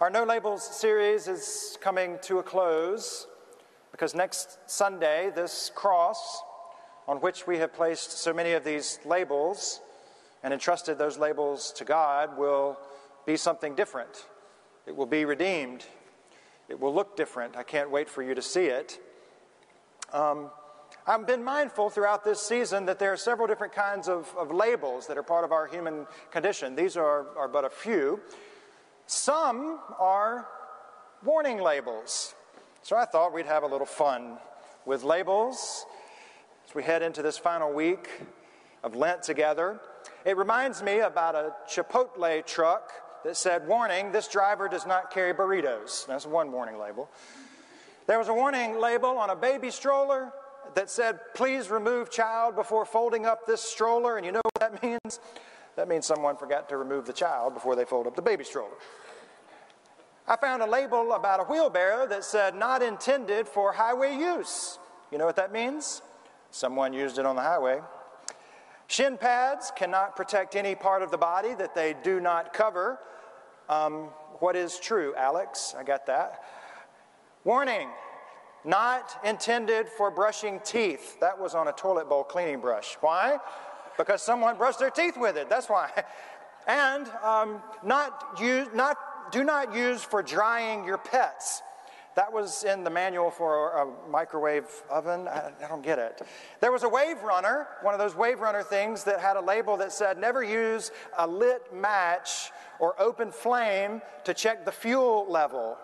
Our No Labels series is coming to a close because next Sunday, this cross on which we have placed so many of these labels and entrusted those labels to God will be something different. It will be redeemed. It will look different. I can't wait for you to see it. Um, I've been mindful throughout this season that there are several different kinds of, of labels that are part of our human condition. These are, are but a few. Some are warning labels. So I thought we'd have a little fun with labels as we head into this final week of Lent together. It reminds me about a Chipotle truck that said, Warning, this driver does not carry burritos. That's one warning label. There was a warning label on a baby stroller that said, Please remove child before folding up this stroller. And you know what that means? That means someone forgot to remove the child before they fold up the baby stroller. I found a label about a wheelbarrow that said, Not intended for highway use. You know what that means? Someone used it on the highway. Shin pads cannot protect any part of the body that they do not cover. Um, what is true, Alex? I got that. Warning not intended for brushing teeth. That was on a toilet bowl cleaning brush. Why? Because someone brushed their teeth with it. That's why. And um, not use, not do not use for drying your pets. That was in the manual for a microwave oven. I, I, don't get it. There was a wave runner, one of those wave runner things that had a label that said, never use a lit match or open flame to check the fuel level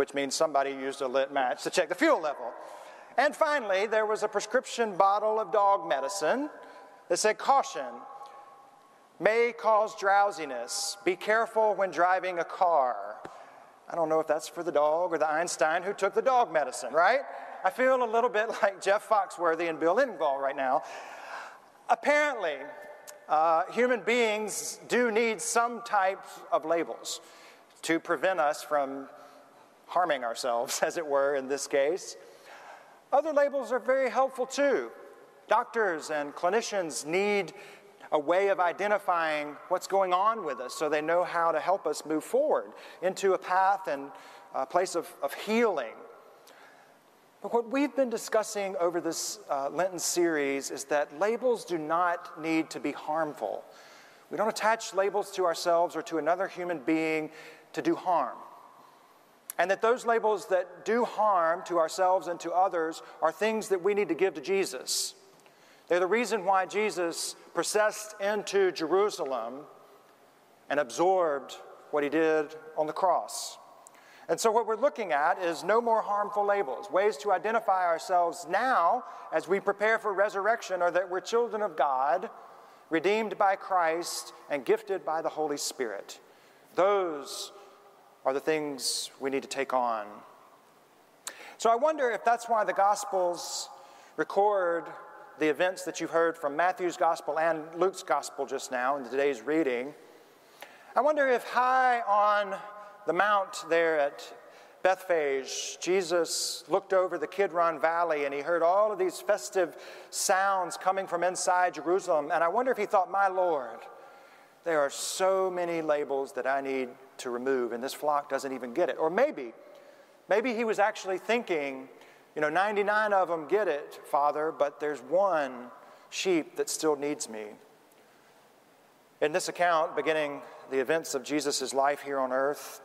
which means somebody used a lit match to check the fuel level. And finally, there was a prescription bottle of dog medicine that said, Caution, may cause drowsiness. Be careful when driving a car. I don't know if that's for the dog or the Einstein who took the dog medicine, right? I feel a little bit like Jeff Foxworthy and Bill Engvall right now. Apparently, uh, human beings do need some type of labels to prevent us from harming ourselves, as it were, in this case. Other labels are very helpful too. Doctors and clinicians need a way of identifying what's going on with us so they know how to help us move forward into a path and a place of, of healing. But what we've been discussing over this uh, Lenten series is that labels do not need to be harmful. We don't attach labels to ourselves or to another human being to do harm. And that those labels that do harm to ourselves and to others are things that we need to give to Jesus. They're the reason why Jesus processed into Jerusalem and absorbed what he did on the cross. And so, what we're looking at is no more harmful labels, ways to identify ourselves now as we prepare for resurrection, or that we're children of God, redeemed by Christ, and gifted by the Holy Spirit. Those are the things we need to take on. So I wonder if that's why the Gospels record the events that you've heard from Matthew's Gospel and Luke's Gospel just now in today's reading. I wonder if high on the mount there at Bethphage, Jesus looked over the Kidron Valley and he heard all of these festive sounds coming from inside Jerusalem. And I wonder if he thought, My Lord, there are so many labels that I need to remove, and this flock doesn't even get it. Or maybe, maybe he was actually thinking, you know, 99 of them get it, Father, but there's one sheep that still needs me. In this account, beginning the events of Jesus' life here on earth,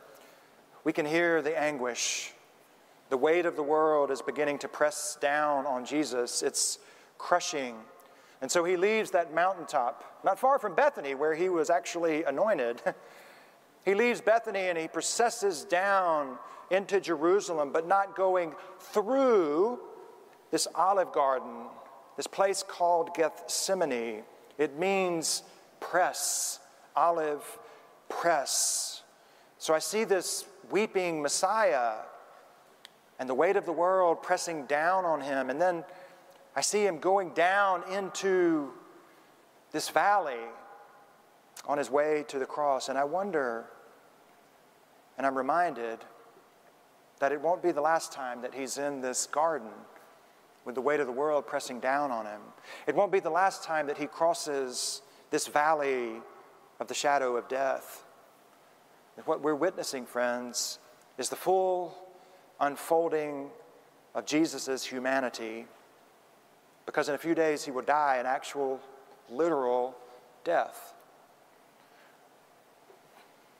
we can hear the anguish. The weight of the world is beginning to press down on Jesus. It's crushing. And so he leaves that mountaintop, not far from Bethany, where he was actually anointed. He leaves Bethany and he processes down into Jerusalem, but not going through this olive garden, this place called Gethsemane. It means press, olive press. So I see this weeping Messiah and the weight of the world pressing down on him. And then I see him going down into this valley on his way to the cross. And I wonder and I'm reminded that it won't be the last time that he's in this garden with the weight of the world pressing down on him. It won't be the last time that he crosses this valley of the shadow of death. What we're witnessing, friends, is the full unfolding of Jesus' humanity because in a few days he will die an actual, literal death.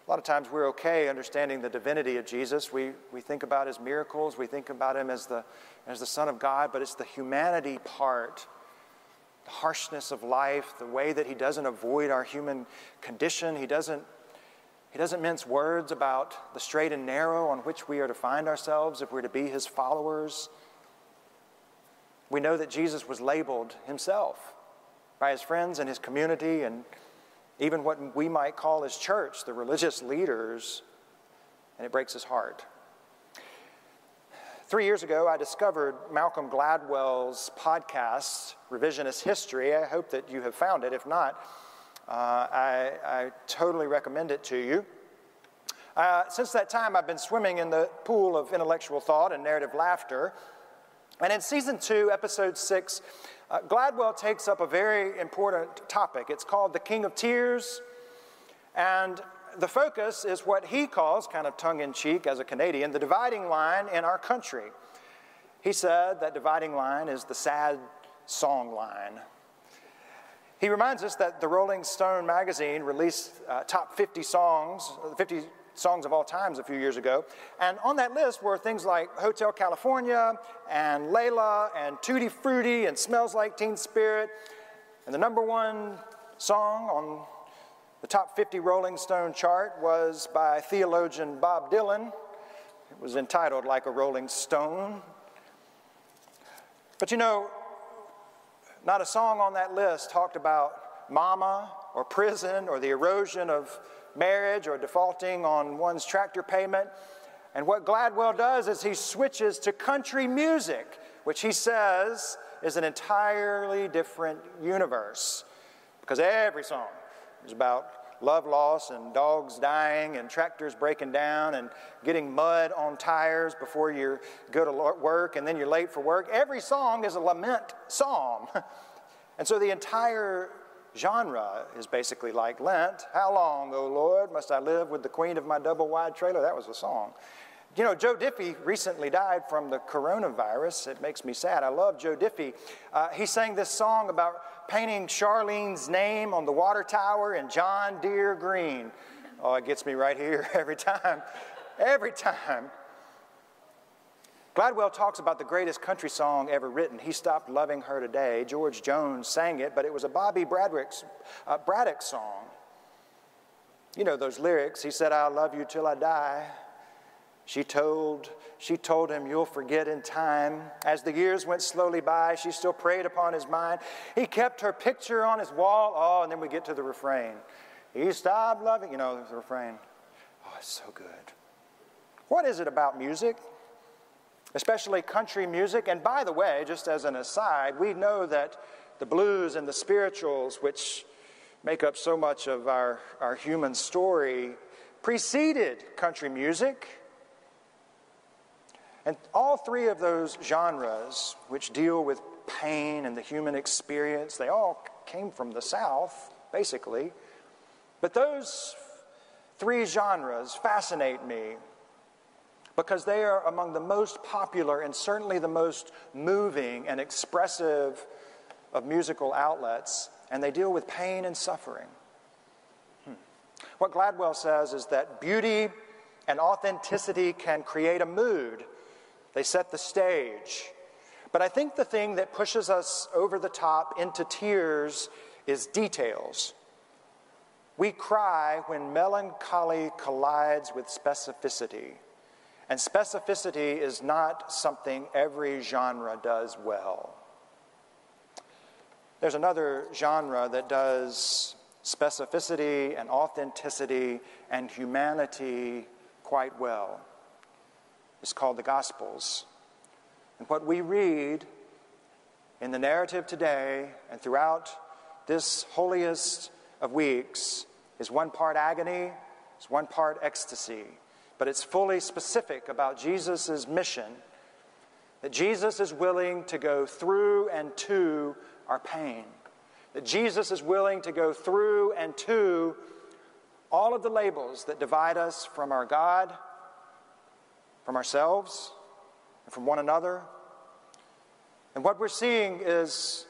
A lot of times we're okay understanding the divinity of Jesus. We, we think about his miracles, we think about him as the, as the Son of God, but it's the humanity part, the harshness of life, the way that he doesn't avoid our human condition. He doesn't, he doesn't mince words about the straight and narrow on which we are to find ourselves if we're to be his followers. We know that Jesus was labeled himself by his friends and his community and even what we might call his church, the religious leaders, and it breaks his heart. Three years ago, I discovered Malcolm Gladwell's podcast, Revisionist History. I hope that you have found it. If not, uh, I, I, totally recommend it to you. Uh, since that time, I've been swimming in the pool of intellectual thought and narrative laughter. And in season two, episode six, uh, Gladwell takes up a very important topic. It's called The King of Tears. And the focus is what he calls, kind of tongue in cheek as a Canadian, the dividing line in our country. He said that dividing line is the sad song line. He reminds us that the Rolling Stone magazine released uh, top 50 songs, 50 songs of all times a few years ago. And on that list were things like Hotel California and Layla and Tutti Frutti and Smells Like Teen Spirit. And the number one song on the top 50 Rolling Stone chart was by theologian Bob Dylan. It was entitled Like a Rolling Stone. But you know, not a song on that list talked about mama or prison or the erosion of marriage or defaulting on one's tractor payment. And what Gladwell does is he switches to country music, which he says is an entirely different universe. Because every song is about love loss and dogs dying and tractors breaking down and getting mud on tires before you go to work and then you're late for work. Every song is a lament psalm. And so the entire genre is basically like Lent. How long, O Lord, must I live with the queen of my double wide trailer? That was the song. You know, Joe Diffie recently died from the coronavirus. It makes me sad. I love Joe Diffie. Uh, he sang this song about painting Charlene's name on the water tower in John Deere green. Oh, it gets me right here every time. Every time. Gladwell talks about the greatest country song ever written. He stopped loving her today. George Jones sang it, but it was a Bobby Braddock's, uh, Braddock song. You know those lyrics. He said, I'll love you till I die. She told, she told him, You'll forget in time. As the years went slowly by, she still preyed upon his mind. He kept her picture on his wall. Oh, and then we get to the refrain. He stopped loving, you know, the refrain. Oh, it's so good. What is it about music? Especially country music. And by the way, just as an aside, we know that the blues and the spirituals, which make up so much of our, our human story, preceded country music. And all three of those genres, which deal with pain and the human experience, they all came from the South, basically. But those three genres fascinate me because they are among the most popular and certainly the most moving and expressive of musical outlets, and they deal with pain and suffering. Hmm. What Gladwell says is that beauty and authenticity can create a mood, they set the stage. But I think the thing that pushes us over the top into tears is details. We cry when melancholy collides with specificity. And specificity is not something every genre does well. There's another genre that does specificity and authenticity and humanity quite well. It's called the Gospels. And what we read in the narrative today and throughout this holiest of weeks is one part agony, it's one part ecstasy but it's fully specific about Jesus' mission that Jesus is willing to go through and to our pain, that Jesus is willing to go through and to all of the labels that divide us from our God, from ourselves, and from one another. And what we're seeing is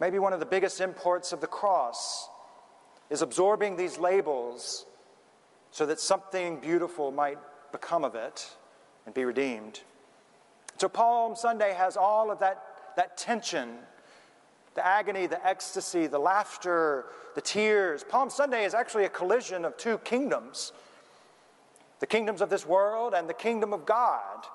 maybe one of the biggest imports of the cross is absorbing these labels so that something beautiful might become of it and be redeemed. So Palm Sunday has all of that, that tension the agony, the ecstasy, the laughter, the tears. Palm Sunday is actually a collision of two kingdoms the kingdoms of this world and the kingdom of God.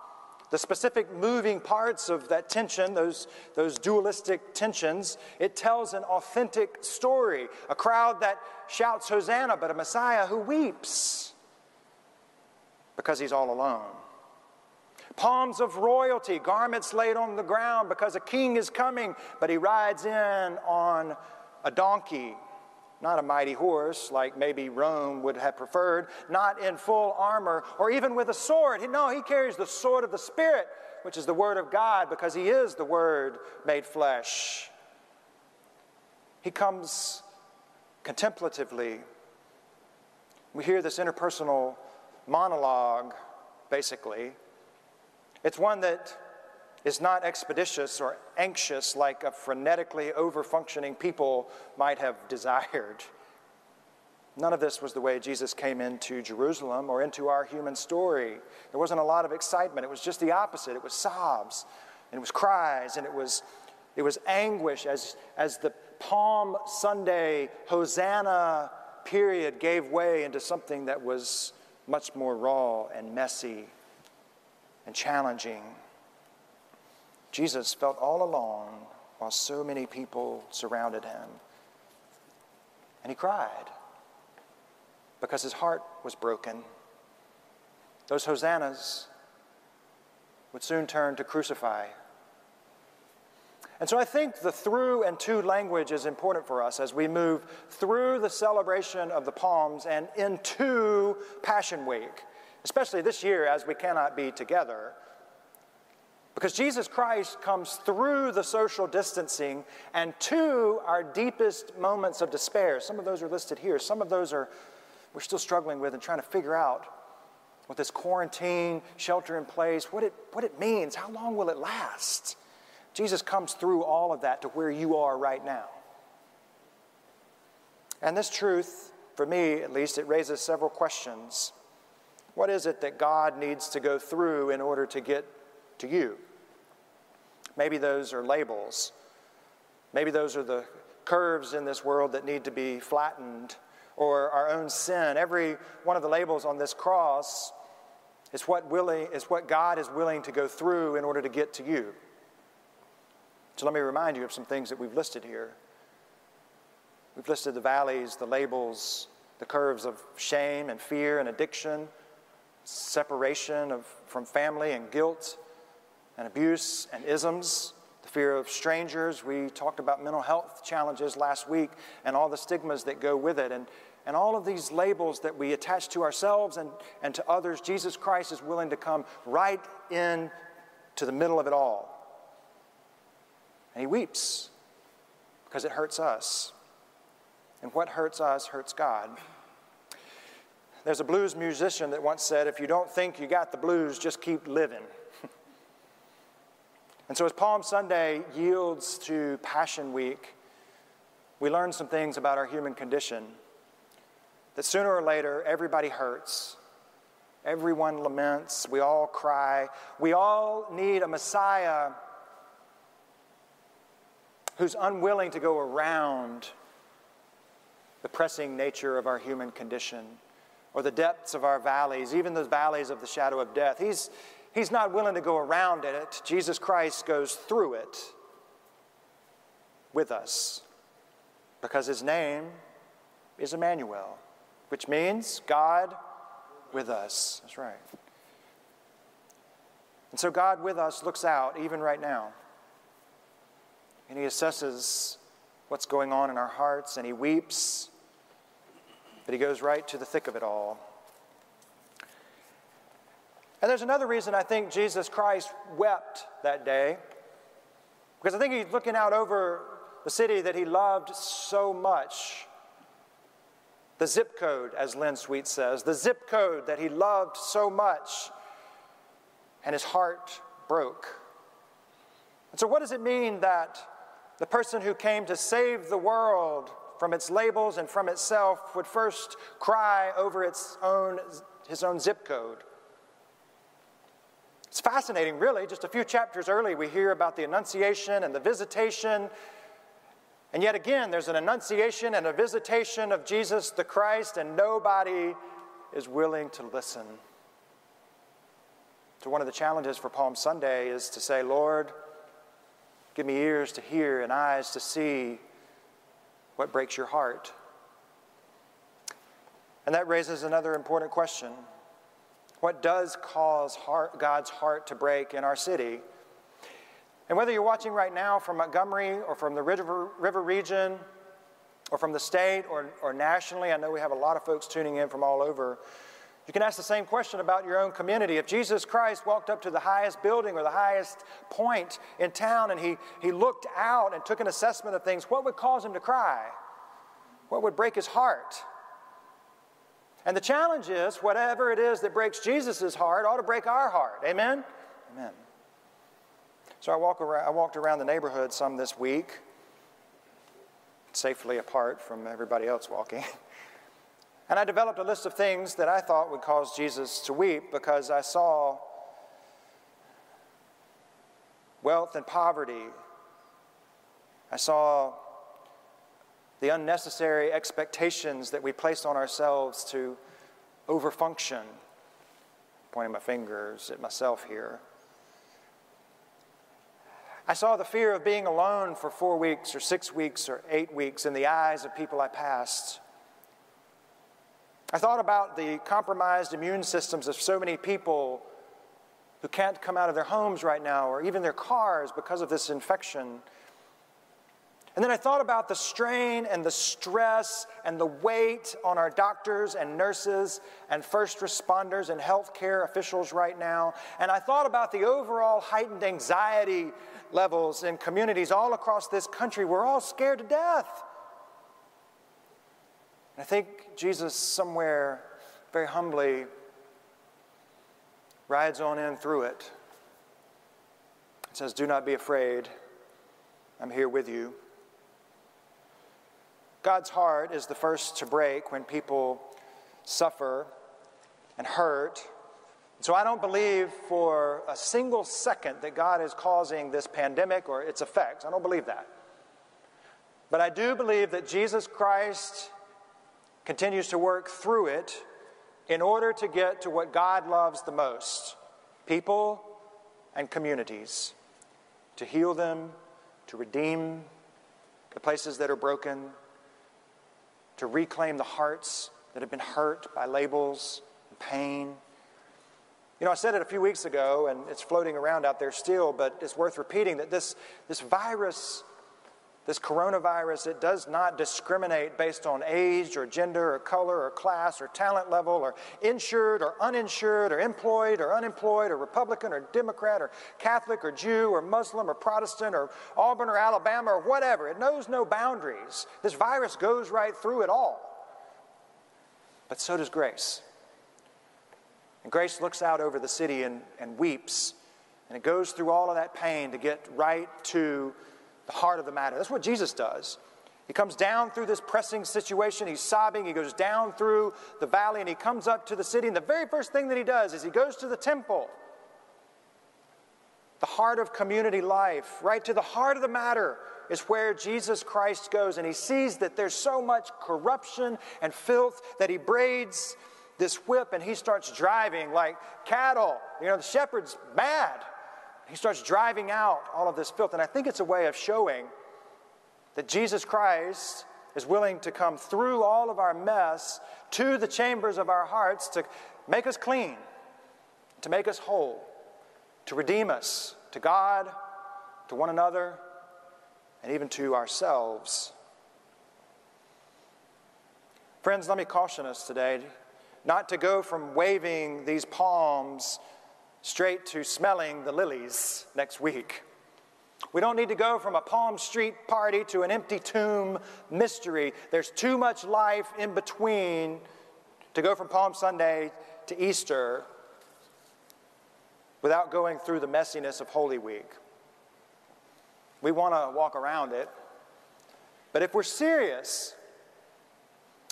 The specific moving parts of that tension, those, those dualistic tensions, it tells an authentic story. A crowd that shouts Hosanna, but a Messiah who weeps because he's all alone. Palms of royalty, garments laid on the ground because a king is coming, but he rides in on a donkey, not a mighty horse like maybe Rome would have preferred, not in full armor or even with a sword. No, he carries the sword of the Spirit, which is the Word of God, because he is the Word made flesh. He comes contemplatively. We hear this interpersonal monologue, basically, it's one that is not expeditious or anxious like a frenetically over functioning people might have desired. None of this was the way Jesus came into Jerusalem or into our human story. There wasn't a lot of excitement. It was just the opposite. It was sobs, and it was cries, and it was, it was anguish as, as the Palm Sunday Hosanna period gave way into something that was much more raw and messy and challenging. Jesus felt all alone while so many people surrounded him. And he cried because his heart was broken. Those hosannas would soon turn to crucify. And so I think the through and to language is important for us as we move through the celebration of the Palms and into Passion Week especially this year as we cannot be together. Because Jesus Christ comes through the social distancing and to our deepest moments of despair. Some of those are listed here. Some of those are we're still struggling with and trying to figure out what this quarantine, shelter in place, what it, what it means. How long will it last? Jesus comes through all of that to where you are right now. And this truth, for me at least, it raises several questions. What is it that God needs to go through in order to get to you? Maybe those are labels. Maybe those are the curves in this world that need to be flattened, or our own sin. Every one of the labels on this cross is what, willing, is what God is willing to go through in order to get to you. So let me remind you of some things that we've listed here. We've listed the valleys, the labels, the curves of shame and fear and addiction separation of, from family and guilt and abuse and isms, the fear of strangers. We talked about mental health challenges last week and all the stigmas that go with it. And, and all of these labels that we attach to ourselves and, and to others, Jesus Christ is willing to come right in to the middle of it all. And he weeps because it hurts us. And what hurts us hurts God. There's a blues musician that once said, If you don't think you got the blues, just keep living. And so, as Palm Sunday yields to Passion Week, we learn some things about our human condition that sooner or later, everybody hurts. Everyone laments. We all cry. We all need a Messiah who's unwilling to go around the pressing nature of our human condition or the depths of our valleys, even those valleys of the shadow of death. He's, he's not willing to go around it. Jesus Christ goes through it with us because his name is Emmanuel, which means God with us. That's right. And so God with us looks out even right now. And he assesses what's going on in our hearts and he weeps but he goes right to the thick of it all. And there's another reason I think Jesus Christ wept that day, because I think he's looking out over the city that he loved so much the zip code, as Lynn Sweet says, the zip code that he loved so much, and his heart broke. And so, what does it mean that the person who came to save the world from its labels and from itself would first cry over its own, his own zip code? It's fascinating, really. Just a few chapters early, we hear about the Annunciation and the visitation and yet again, there's an annunciation and a visitation of Jesus the Christ, and nobody is willing to listen. So, one of the challenges for Palm Sunday is to say, Lord, give me ears to hear and eyes to see what breaks your heart. And that raises another important question What does cause heart, God's heart to break in our city? And whether you're watching right now from Montgomery or from the river, river region or from the state or, or nationally, I know we have a lot of folks tuning in from all over. You can ask the same question about your own community. If Jesus Christ walked up to the highest building or the highest point in town and he, he looked out and took an assessment of things, what would cause him to cry? What would break his heart? And the challenge is whatever it is that breaks Jesus' heart ought to break our heart. Amen? Amen. So I, walk around, I walked around the neighborhood some this week, safely apart from everybody else walking. And I developed a list of things that I thought would cause Jesus to weep because I saw wealth and poverty. I saw the unnecessary expectations that we place on ourselves to overfunction. Pointing my fingers at myself here. I saw the fear of being alone for four weeks or six weeks or eight weeks in the eyes of people I passed. I thought about the compromised immune systems of so many people who can't come out of their homes right now or even their cars because of this infection. And then I thought about the strain and the stress and the weight on our doctors and nurses and first responders and healthcare officials right now. And I thought about the overall heightened anxiety levels in communities all across this country. We're all scared to death. And I think Jesus, somewhere very humbly, rides on in through it. It says, Do not be afraid. I'm here with you. God's heart is the first to break when people suffer and hurt so I don't believe for a single second that God is causing this pandemic or its effects. I don't believe that. But I do believe that Jesus Christ continues to work through it in order to get to what God loves the most people and communities, to heal them, to redeem the places that are broken, to reclaim the hearts that have been hurt by labels and pain. You know, I said it a few weeks ago, and it's floating around out there still, but it's worth repeating that this, this virus, this coronavirus, it does not discriminate based on age or gender or color or class or talent level or insured or uninsured or employed or unemployed or Republican or Democrat or Catholic or Jew or Muslim or Protestant or Auburn or Alabama or whatever. It knows no boundaries. This virus goes right through it all. But so does grace. And Grace looks out over the city and, and weeps. And it goes through all of that pain to get right to the heart of the matter. That's what Jesus does. He comes down through this pressing situation. He's sobbing. He goes down through the valley and he comes up to the city. And the very first thing that he does is he goes to the temple, the heart of community life, right to the heart of the matter is where Jesus Christ goes. And he sees that there's so much corruption and filth that he braids this whip and he starts driving like cattle. You know, the shepherd's mad. He starts driving out all of this filth. And I think it's a way of showing that Jesus Christ is willing to come through all of our mess to the chambers of our hearts to make us clean, to make us whole, to redeem us to God, to one another, and even to ourselves. Friends, let me caution us today not to go from waving these palms straight to smelling the lilies next week. We don't need to go from a Palm Street party to an empty tomb mystery. There's too much life in between to go from Palm Sunday to Easter without going through the messiness of Holy Week. We want to walk around it. But if we're serious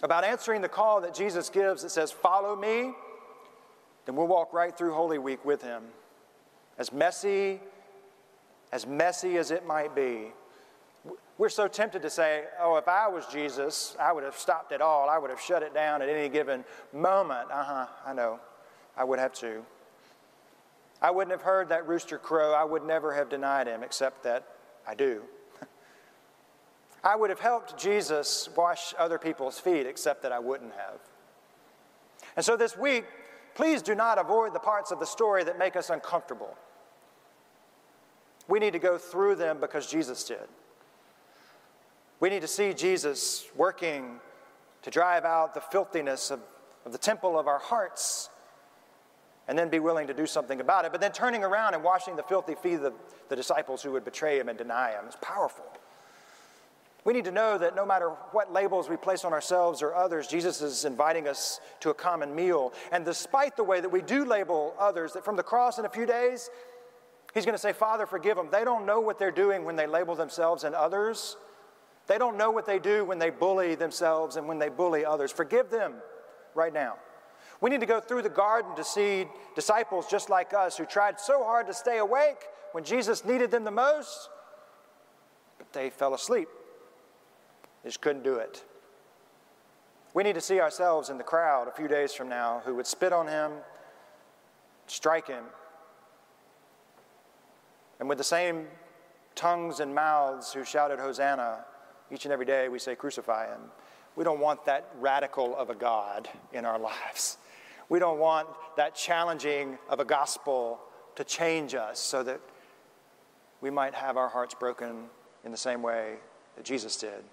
about answering the call that Jesus gives that says, Follow me, then we'll walk right through Holy Week with him. As messy, as messy as it might be. We're so tempted to say, oh, if I was Jesus, I would have stopped it all. I would have shut it down at any given moment. Uh huh, I know. I would have too. I wouldn't have heard that rooster crow. I would never have denied him, except that I do. I would have helped Jesus wash other people's feet, except that I wouldn't have. And so this week, please do not avoid the parts of the story that make us uncomfortable. We need to go through them because Jesus did. We need to see Jesus working to drive out the filthiness of, of the temple of our hearts and then be willing to do something about it. But then turning around and washing the filthy feet of the, the disciples who would betray him and deny him is powerful. We need to know that no matter what labels we place on ourselves or others, Jesus is inviting us to a common meal. And despite the way that we do label others, that from the cross in a few days, He's going to say, Father, forgive them. They don't know what they're doing when they label themselves and others. They don't know what they do when they bully themselves and when they bully others. Forgive them right now. We need to go through the garden to see disciples just like us who tried so hard to stay awake when Jesus needed them the most, but they fell asleep. Just couldn't do it. We need to see ourselves in the crowd a few days from now who would spit on him, strike him, and with the same tongues and mouths who shouted, Hosanna, each and every day we say, Crucify him. We don't want that radical of a God in our lives. We don't want that challenging of a gospel to change us so that we might have our hearts broken in the same way that Jesus did.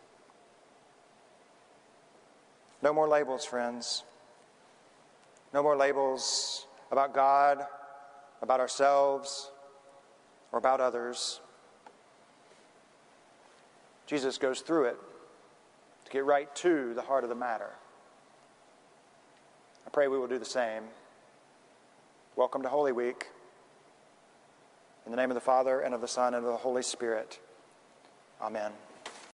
No more labels, friends. No more labels about God, about ourselves, or about others. Jesus goes through it to get right to the heart of the matter. I pray we will do the same. Welcome to Holy Week. In the name of the Father, and of the Son, and of the Holy Spirit. Amen.